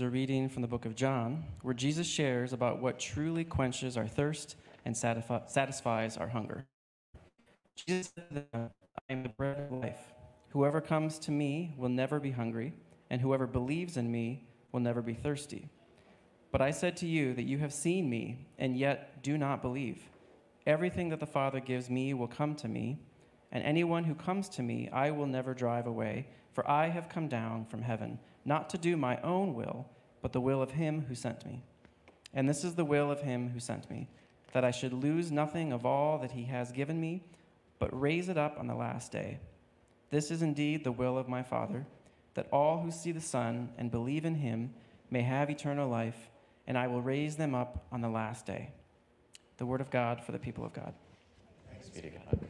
a reading from the book of John, where Jesus shares about what truly quenches our thirst and satisfies our hunger. Jesus said, I am the bread of life. Whoever comes to me will never be hungry, and whoever believes in me will never be thirsty. But I said to you that you have seen me, and yet do not believe. Everything that the Father gives me will come to me, and anyone who comes to me I will never drive away, for I have come down from heaven not to do my own will, but the will of him who sent me. And this is the will of him who sent me, that I should lose nothing of all that he has given me, but raise it up on the last day. This is indeed the will of my Father, that all who see the Son and believe in him may have eternal life, and I will raise them up on the last day. The word of God for the people of God. Thanks be to God.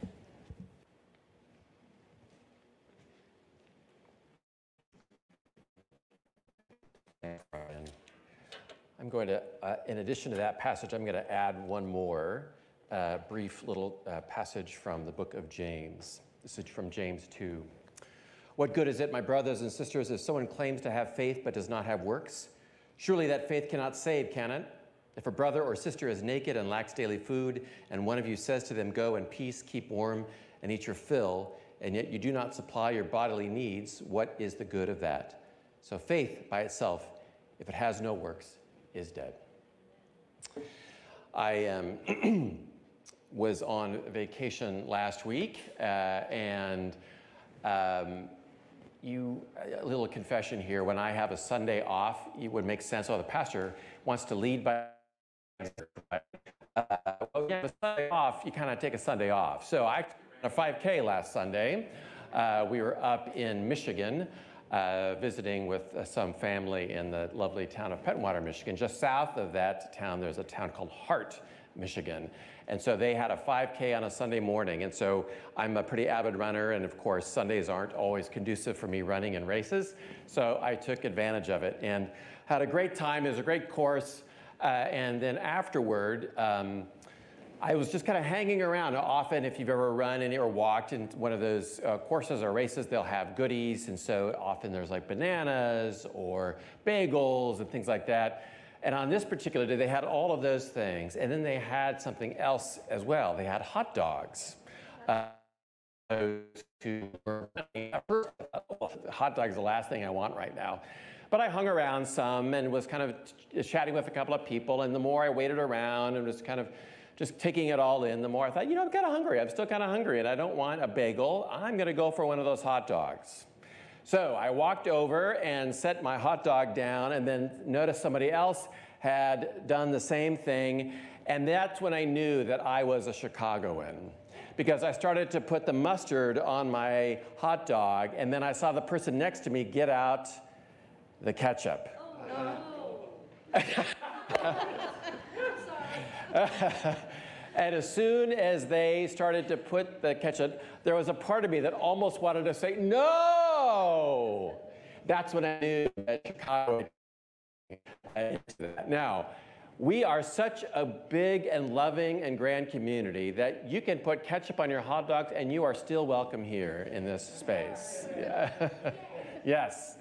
I'm going to, uh, in addition to that passage, I'm going to add one more uh, brief little uh, passage from the book of James. This is from James 2. What good is it, my brothers and sisters, if someone claims to have faith but does not have works? Surely that faith cannot save, can it? If a brother or sister is naked and lacks daily food, and one of you says to them, Go in peace, keep warm, and eat your fill, and yet you do not supply your bodily needs, what is the good of that? So faith by itself, if it has no works, is dead. I um, was on vacation last week, uh, and um, you, a little confession here, when I have a Sunday off, it would make sense. Oh, the pastor wants to lead by. Uh, well, Sunday off, you kind of take a Sunday off. So I ran a 5K last Sunday. Uh, we were up in Michigan uh, visiting with uh, some family in the lovely town of Pentwater, Michigan. Just south of that town, there's a town called Hart, Michigan. And so they had a 5K on a Sunday morning. And so I'm a pretty avid runner. And of course, Sundays aren't always conducive for me running in races. So I took advantage of it and had a great time. It was a great course. Uh, and then afterward, um, I was just kind of hanging around. Often, if you've ever run any or walked in one of those uh, courses or races, they'll have goodies. And so often there's like bananas or bagels and things like that. And on this particular day, they had all of those things. And then they had something else as well. They had hot dogs. Uh, hot dogs the last thing I want right now. But I hung around some and was kind of chatting with a couple of people. And the more I waited around and was kind of just taking it all in, the more I thought, you know, I'm kind of hungry. I'm still kind of hungry and I don't want a bagel. I'm going to go for one of those hot dogs. So I walked over and set my hot dog down and then noticed somebody else had done the same thing. And that's when I knew that I was a Chicagoan because I started to put the mustard on my hot dog and then I saw the person next to me get out the ketchup. Oh, no. and as soon as they started to put the ketchup, there was a part of me that almost wanted to say, no! That's when I knew that Chicago. Now, we are such a big and loving and grand community that you can put ketchup on your hot dogs and you are still welcome here in this space. Yeah. yes.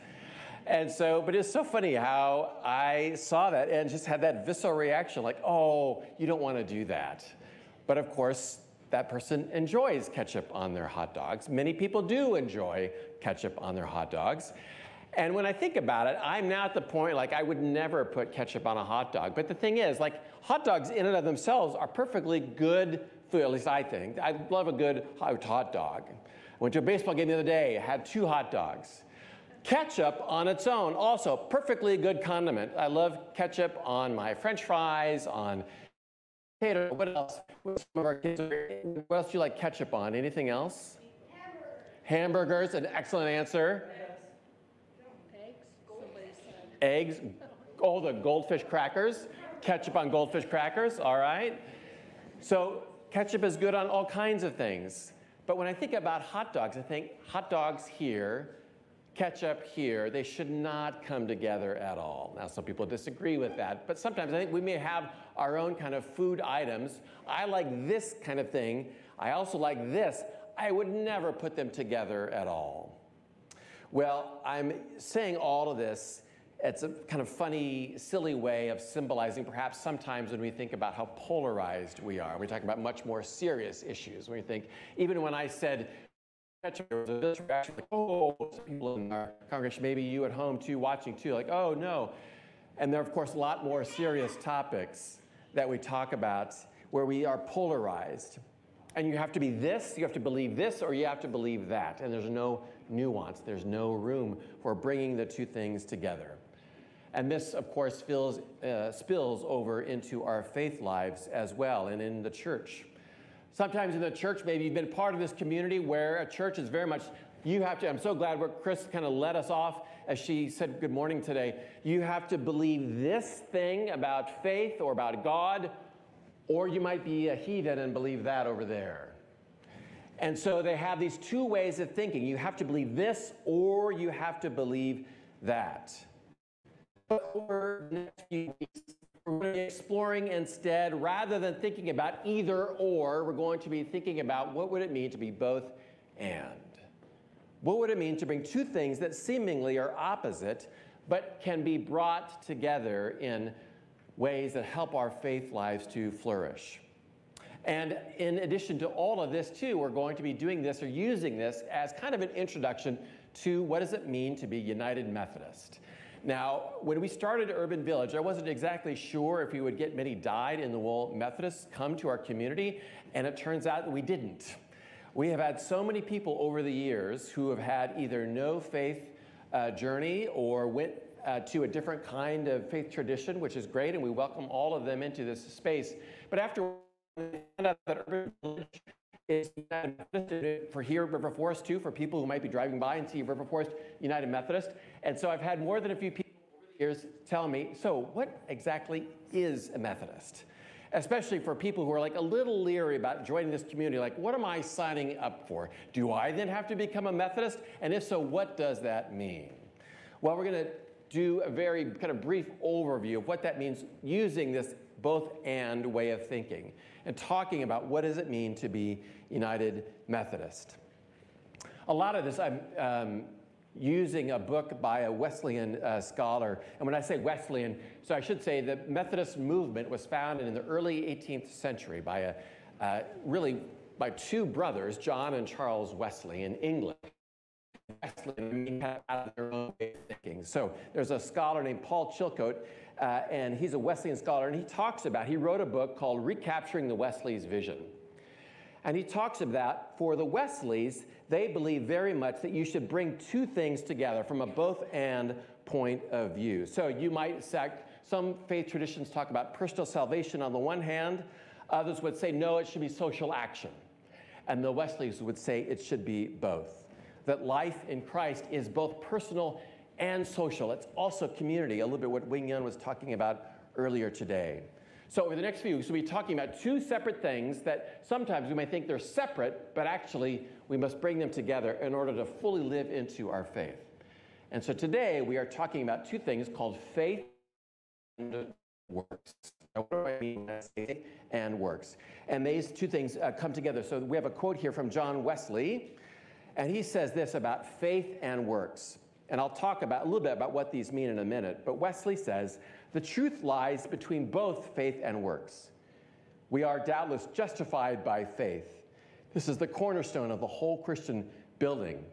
And so, but it's so funny how I saw that and just had that visceral reaction like, oh, you don't want to do that. But of course, that person enjoys ketchup on their hot dogs. Many people do enjoy ketchup on their hot dogs. And when I think about it, I'm now at the point like I would never put ketchup on a hot dog. But the thing is, like hot dogs in and of themselves are perfectly good food, at least I think. I love a good hot dog. I went to a baseball game the other day, had two hot dogs. Ketchup on its own, also perfectly good condiment. I love ketchup on my french fries, on What else? What else do you like ketchup on? Anything else? Hamburgers. Hamburgers, an excellent answer. Eggs. Eggs. Oh, the goldfish crackers. Ketchup on goldfish crackers, all right. So ketchup is good on all kinds of things. But when I think about hot dogs, I think hot dogs here ketchup here, they should not come together at all. Now, some people disagree with that, but sometimes I think we may have our own kind of food items. I like this kind of thing. I also like this. I would never put them together at all. Well, I'm saying all of this it's a kind of funny, silly way of symbolizing perhaps sometimes when we think about how polarized we are. We talk about much more serious issues. When we think, even when I said, there was a like, oh, people in our congregation, maybe you at home too, watching too, like, oh no. And there are, of course, a lot more serious topics that we talk about where we are polarized. And you have to be this, you have to believe this, or you have to believe that. And there's no nuance, there's no room for bringing the two things together. And this, of course, spills, uh, spills over into our faith lives as well and in the church. Sometimes in the church, maybe you've been part of this community where a church is very much, you have to, I'm so glad where Chris kind of led us off as she said good morning today. You have to believe this thing about faith or about God, or you might be a heathen and believe that over there. And so they have these two ways of thinking. You have to believe this, or you have to believe that. But over the next few weeks, we're going to be exploring instead, rather than thinking about either or, we're going to be thinking about what would it mean to be both and. What would it mean to bring two things that seemingly are opposite, but can be brought together in ways that help our faith lives to flourish? And in addition to all of this, too, we're going to be doing this or using this as kind of an introduction to what does it mean to be United Methodist. Now, when we started Urban Village, I wasn't exactly sure if we would get many dyed in the wool Methodists come to our community, and it turns out that we didn't. We have had so many people over the years who have had either no faith uh, journey or went uh, to a different kind of faith tradition, which is great, and we welcome all of them into this space. But after we found out that Urban Village is for here River Forest too, for people who might be driving by and see River Forest United Methodist. And so I've had more than a few people over the years tell me, so what exactly is a Methodist? Especially for people who are like a little leery about joining this community, like, what am I signing up for? Do I then have to become a Methodist? And if so, what does that mean? Well, we're to do a very kind of brief overview of what that means using this both and way of thinking and talking about what does it mean to be United Methodist. A lot of this I'm um, using a book by a Wesleyan uh, scholar. And when I say Wesleyan, so I should say the Methodist movement was founded in the early 18th century by a uh, really by two brothers, John and Charles Wesley in England. Wesleyan out of their own way of thinking. So there's a scholar named Paul Chilcote, uh, and he's a Wesleyan scholar, and he talks about, he wrote a book called Recapturing the Wesley's Vision. And he talks about for the Wesleys, they believe very much that you should bring two things together from a both and point of view. So you might sect, some faith traditions talk about personal salvation on the one hand, others would say no, it should be social action. And the Wesleys would say it should be both. That life in Christ is both personal and social. It's also community, a little bit what Wing Yun was talking about earlier today. So over the next few weeks, we'll be talking about two separate things that sometimes we may think they're separate, but actually we must bring them together in order to fully live into our faith. And so today we are talking about two things called faith and works. What do I mean by faith and works? And these two things uh, come together. So we have a quote here from John Wesley, and he says this about faith and works. And I'll talk about a little bit about what these mean in a minute. But Wesley says, the truth lies between both faith and works. We are doubtless justified by faith. This is the cornerstone of the whole Christian building.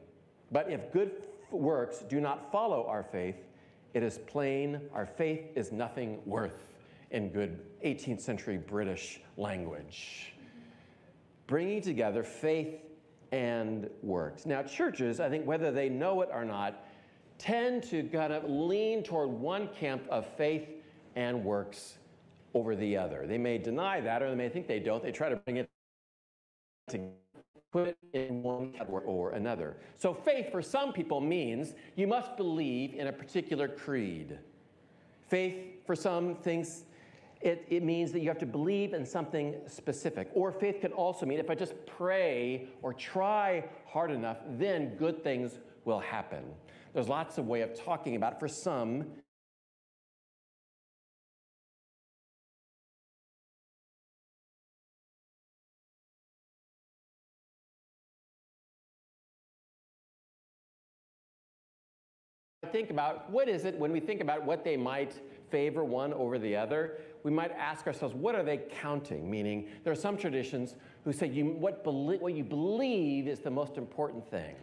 But if good works do not follow our faith, it is plain our faith is nothing worth in good 18th century British language. Bringing together faith and works. Now, churches, I think whether they know it or not, tend to kind of lean toward one camp of faith and works over the other. They may deny that, or they may think they don't. They try to bring it to put it in one category or another. So faith for some people means you must believe in a particular creed. Faith for some things it, it, means that you have to believe in something specific. Or faith can also mean if I just pray or try hard enough, then good things will happen. There's lots of way of talking about it. For some, think about what is it when we think about what they might favor one over the other, we might ask ourselves, what are they counting? Meaning, there are some traditions who say you, what, what you believe is the most important thing.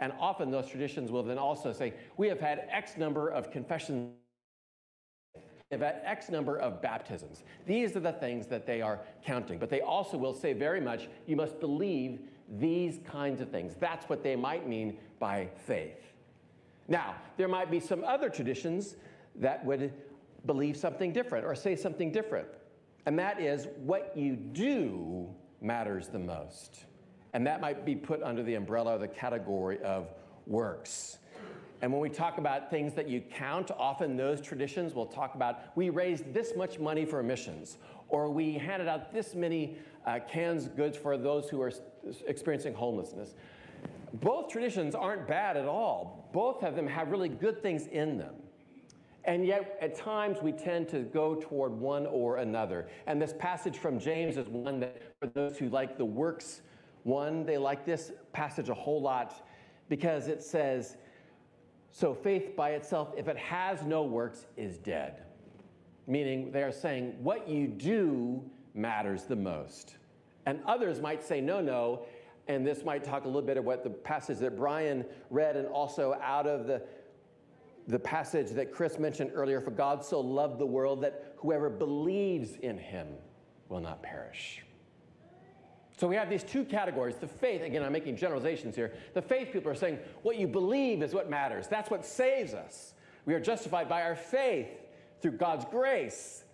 And often those traditions will then also say, we have had X number of confessions, have had X number of baptisms. These are the things that they are counting. But they also will say very much, you must believe these kinds of things. That's what they might mean by faith. Now, there might be some other traditions that would believe something different or say something different. And that is what you do matters the most. And that might be put under the umbrella or the category of works. And when we talk about things that you count, often those traditions will talk about we raised this much money for missions, or we handed out this many uh, cans goods for those who are experiencing homelessness. Both traditions aren't bad at all. Both of them have really good things in them. And yet, at times, we tend to go toward one or another. And this passage from James is one that, for those who like the works one, they like this passage a whole lot because it says, So faith by itself, if it has no works, is dead. Meaning, they are saying, What you do matters the most. And others might say, No, no. And this might talk a little bit of what the passage that Brian read, and also out of the the passage that Chris mentioned earlier for God so loved the world that whoever believes in him will not perish. So we have these two categories. The faith, again, I'm making generalizations here. The faith people are saying what you believe is what matters. That's what saves us. We are justified by our faith through God's grace.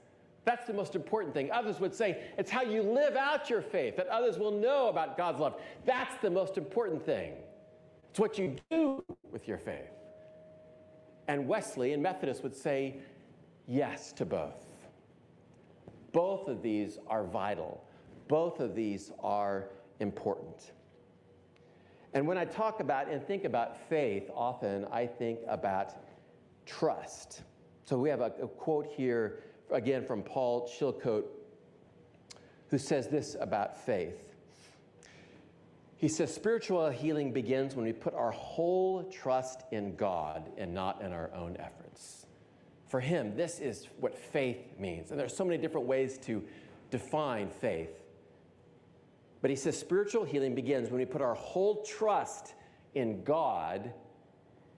That's the most important thing. Others would say it's how you live out your faith, that others will know about God's love. That's the most important thing. It's what you do with your faith. And Wesley and Methodist would say yes to both. Both of these are vital, both of these are important. And when I talk about and think about faith, often I think about trust. So we have a, a quote here, again from Paul Chilcote, who says this about faith. He says spiritual healing begins when we put our whole trust in God and not in our own efforts. For him, this is what faith means. And there's so many different ways to define faith. But he says spiritual healing begins when we put our whole trust in God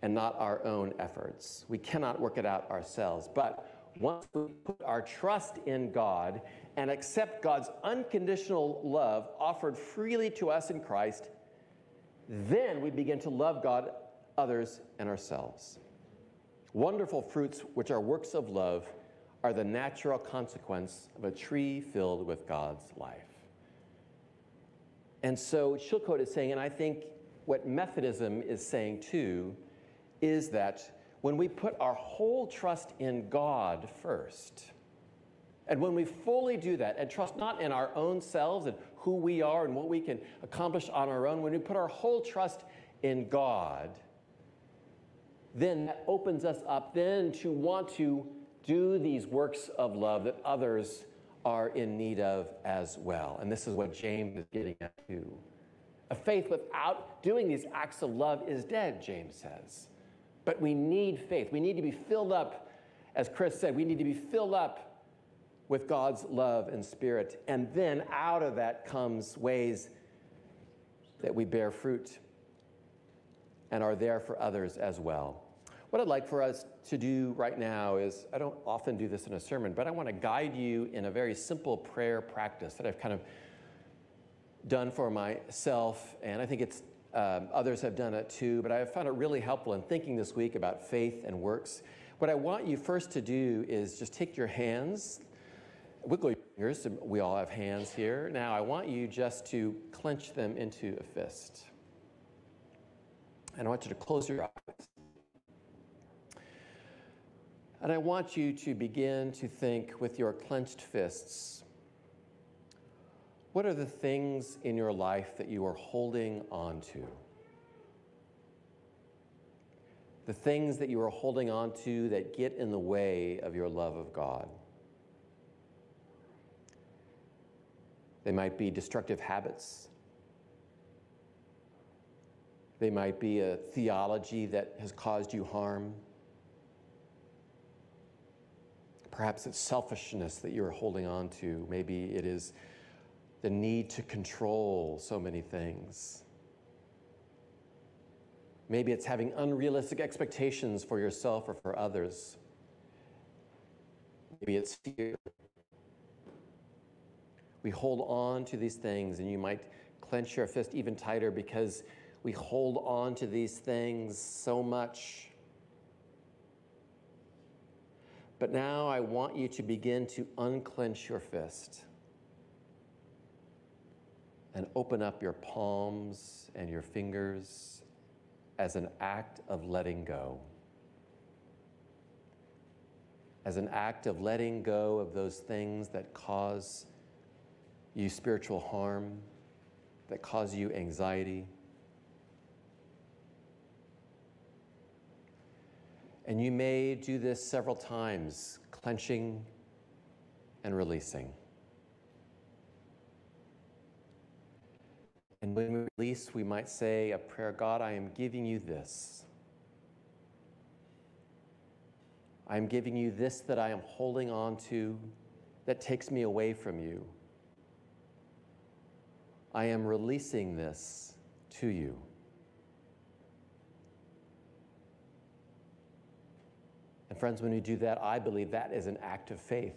and not our own efforts. We cannot work it out ourselves. But once we put our trust in God and accept God's unconditional love offered freely to us in Christ, then we begin to love God, others, and ourselves. Wonderful fruits, which are works of love, are the natural consequence of a tree filled with God's life. And so Chilcote is saying, and I think what Methodism is saying too, is that when we put our whole trust in God first, and when we fully do that and trust not in our own selves and who we are and what we can accomplish on our own, when we put our whole trust in God, then that opens us up then to want to do these works of love that others are in need of as well. And this is what James is getting at too. A faith without doing these acts of love is dead, James says. But we need faith. We need to be filled up, as Chris said, we need to be filled up with God's love and spirit. And then out of that comes ways that we bear fruit and are there for others as well. What I'd like for us to do right now is I don't often do this in a sermon, but I want to guide you in a very simple prayer practice that I've kind of done for myself, and I think it's um, others have done it too, but I have found it really helpful in thinking this week about faith and works. What I want you first to do is just take your hands, wiggle your fingers. We all have hands here. Now, I want you just to clench them into a fist. And I want you to close your eyes. And I want you to begin to think with your clenched fists what are the things in your life that you are holding on to? The things that you are holding on to that get in the way of your love of God. They might be destructive habits. They might be a theology that has caused you harm. Perhaps it's selfishness that you're holding on to. Maybe it is the need to control so many things. Maybe it's having unrealistic expectations for yourself or for others. Maybe it's fear. We hold on to these things, and you might clench your fist even tighter because we hold on to these things so much. But now I want you to begin to unclench your fist and open up your palms and your fingers as an act of letting go. As an act of letting go of those things that cause you spiritual harm, that cause you anxiety. And you may do this several times, clenching and releasing. And when we release, we might say a prayer God, I am giving you this. I am giving you this that I am holding on to that takes me away from you. I am releasing this to you. And friends, when we do that, I believe that is an act of faith.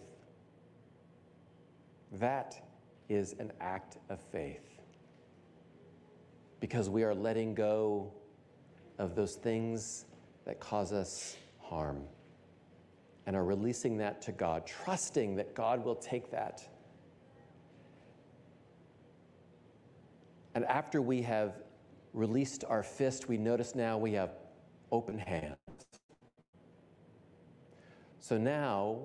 That is an act of faith. Because we are letting go of those things that cause us harm and are releasing that to God, trusting that God will take that. And after we have released our fist, we notice now we have open hands. So now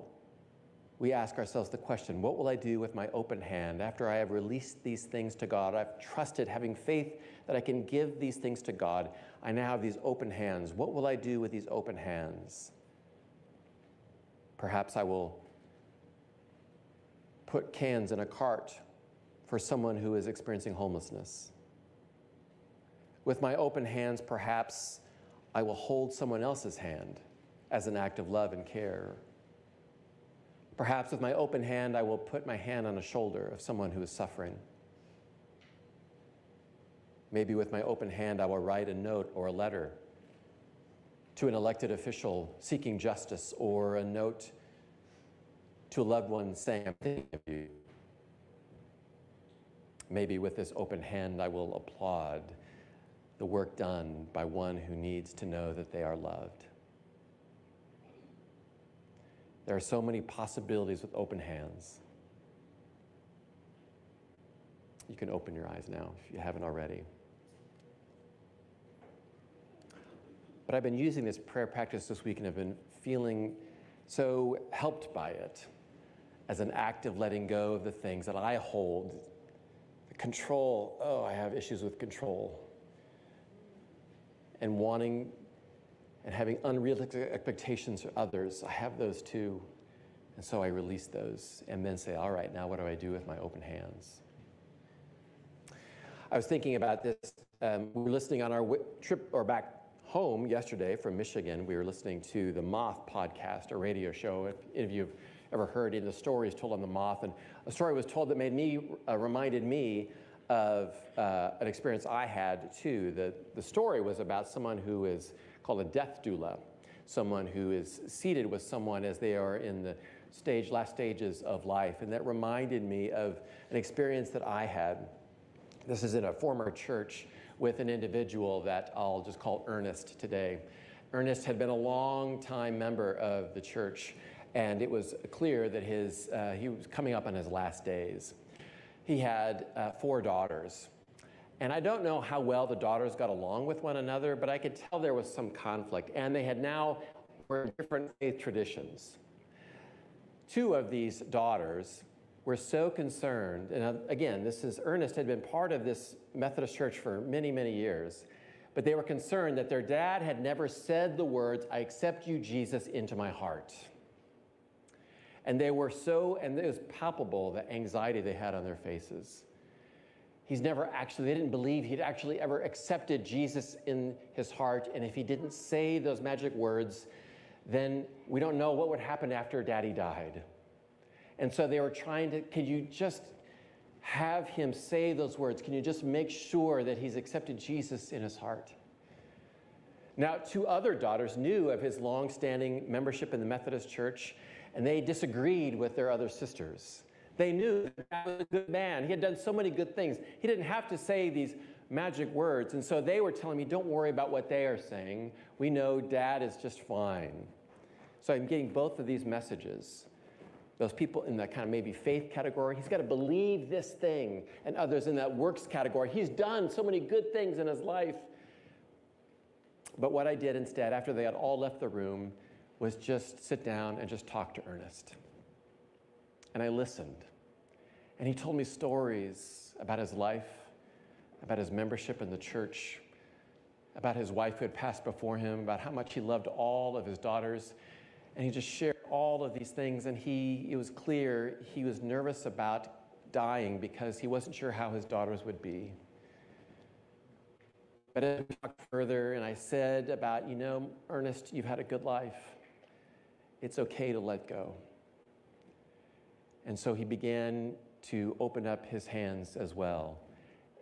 we ask ourselves the question what will I do with my open hand after I have released these things to God? I've trusted, having faith that I can give these things to God. I now have these open hands. What will I do with these open hands? Perhaps I will put cans in a cart for someone who is experiencing homelessness. With my open hands, perhaps I will hold someone else's hand as an act of love and care. Perhaps with my open hand, I will put my hand on the shoulder of someone who is suffering. Maybe with my open hand, I will write a note or a letter to an elected official seeking justice or a note to a loved one saying, I'm thinking of you. Maybe with this open hand, I will applaud the work done by one who needs to know that they are loved. There are so many possibilities with open hands. You can open your eyes now if you haven't already. But I've been using this prayer practice this week and have been feeling so helped by it as an act of letting go of the things that I hold. The control, oh, I have issues with control. And wanting and having unrealistic expectations for others. I have those too. And so I release those and then say, all right, now what do I do with my open hands? I was thinking about this. Um, we were listening on our trip or back home yesterday from Michigan. We were listening to the Moth podcast, a radio show. If any of you have ever heard any of the stories told on the Moth, and a story was told that made me, uh, reminded me of uh, an experience I had too. The, the story was about someone who is called a death doula, someone who is seated with someone as they are in the stage, last stages of life. And that reminded me of an experience that I had. This is in a former church with an individual that I'll just call Ernest today. Ernest had been a long time member of the church, and it was clear that his, uh, he was coming up on his last days. He had uh, four daughters. And I don't know how well the daughters got along with one another, but I could tell there was some conflict. And they had now were different faith traditions. Two of these daughters were so concerned, and uh, again, this is Ernest had been part of this Methodist church for many, many years, but they were concerned that their dad had never said the words, I accept you, Jesus, into my heart. And they were so, and it was palpable the anxiety they had on their faces he's never actually, they didn't believe he'd actually ever accepted Jesus in his heart. And if he didn't say those magic words, then we don't know what would happen after daddy died. And so they were trying to, could you just have him say those words? Can you just make sure that he's accepted Jesus in his heart? Now, two other daughters knew of his long-standing membership in the Methodist Church, and they disagreed with their other sisters. They knew that Dad was a good man. He had done so many good things. He didn't have to say these magic words. And so they were telling me, don't worry about what they are saying. We know Dad is just fine. So I'm getting both of these messages. Those people in that kind of maybe faith category, he's got to believe this thing, and others in that works category. He's done so many good things in his life. But what I did instead, after they had all left the room, was just sit down and just talk to Ernest. And I listened. And he told me stories about his life, about his membership in the church, about his wife who had passed before him, about how much he loved all of his daughters. And he just shared all of these things. And he, it was clear he was nervous about dying because he wasn't sure how his daughters would be. But as we talked further, and I said about, you know, Ernest, you've had a good life. It's okay to let go. And so he began to open up his hands as well.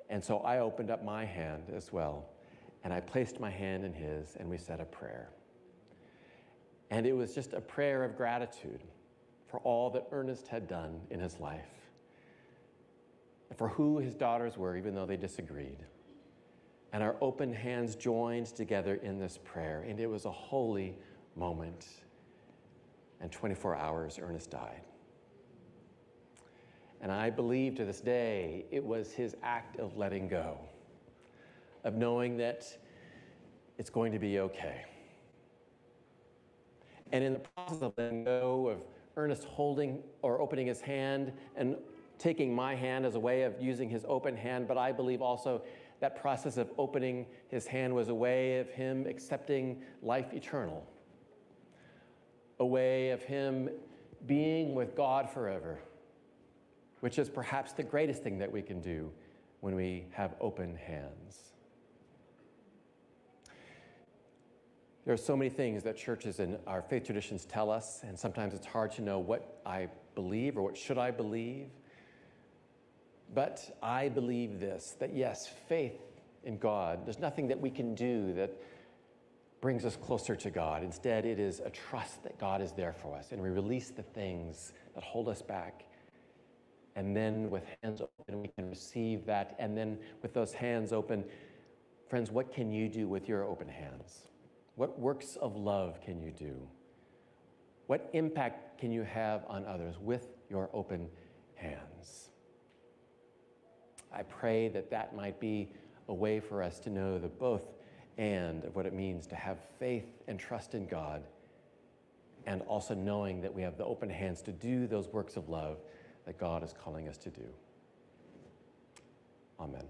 And so I opened up my hand as well. And I placed my hand in his, and we said a prayer. And it was just a prayer of gratitude for all that Ernest had done in his life, for who his daughters were, even though they disagreed. And our open hands joined together in this prayer, and it was a holy moment. And 24 hours, Ernest died. And I believe to this day it was his act of letting go, of knowing that it's going to be okay. And in the process of letting go, of Ernest holding or opening his hand and taking my hand as a way of using his open hand, but I believe also that process of opening his hand was a way of him accepting life eternal, a way of him being with God forever, which is perhaps the greatest thing that we can do when we have open hands. There are so many things that churches and our faith traditions tell us, and sometimes it's hard to know what I believe or what should I believe. But I believe this that yes, faith in God, there's nothing that we can do that brings us closer to God. Instead, it is a trust that God is there for us, and we release the things that hold us back. And then, with hands open, we can receive that. And then, with those hands open, friends, what can you do with your open hands? What works of love can you do? What impact can you have on others with your open hands? I pray that that might be a way for us to know the both and of what it means to have faith and trust in God, and also knowing that we have the open hands to do those works of love that God is calling us to do. Amen.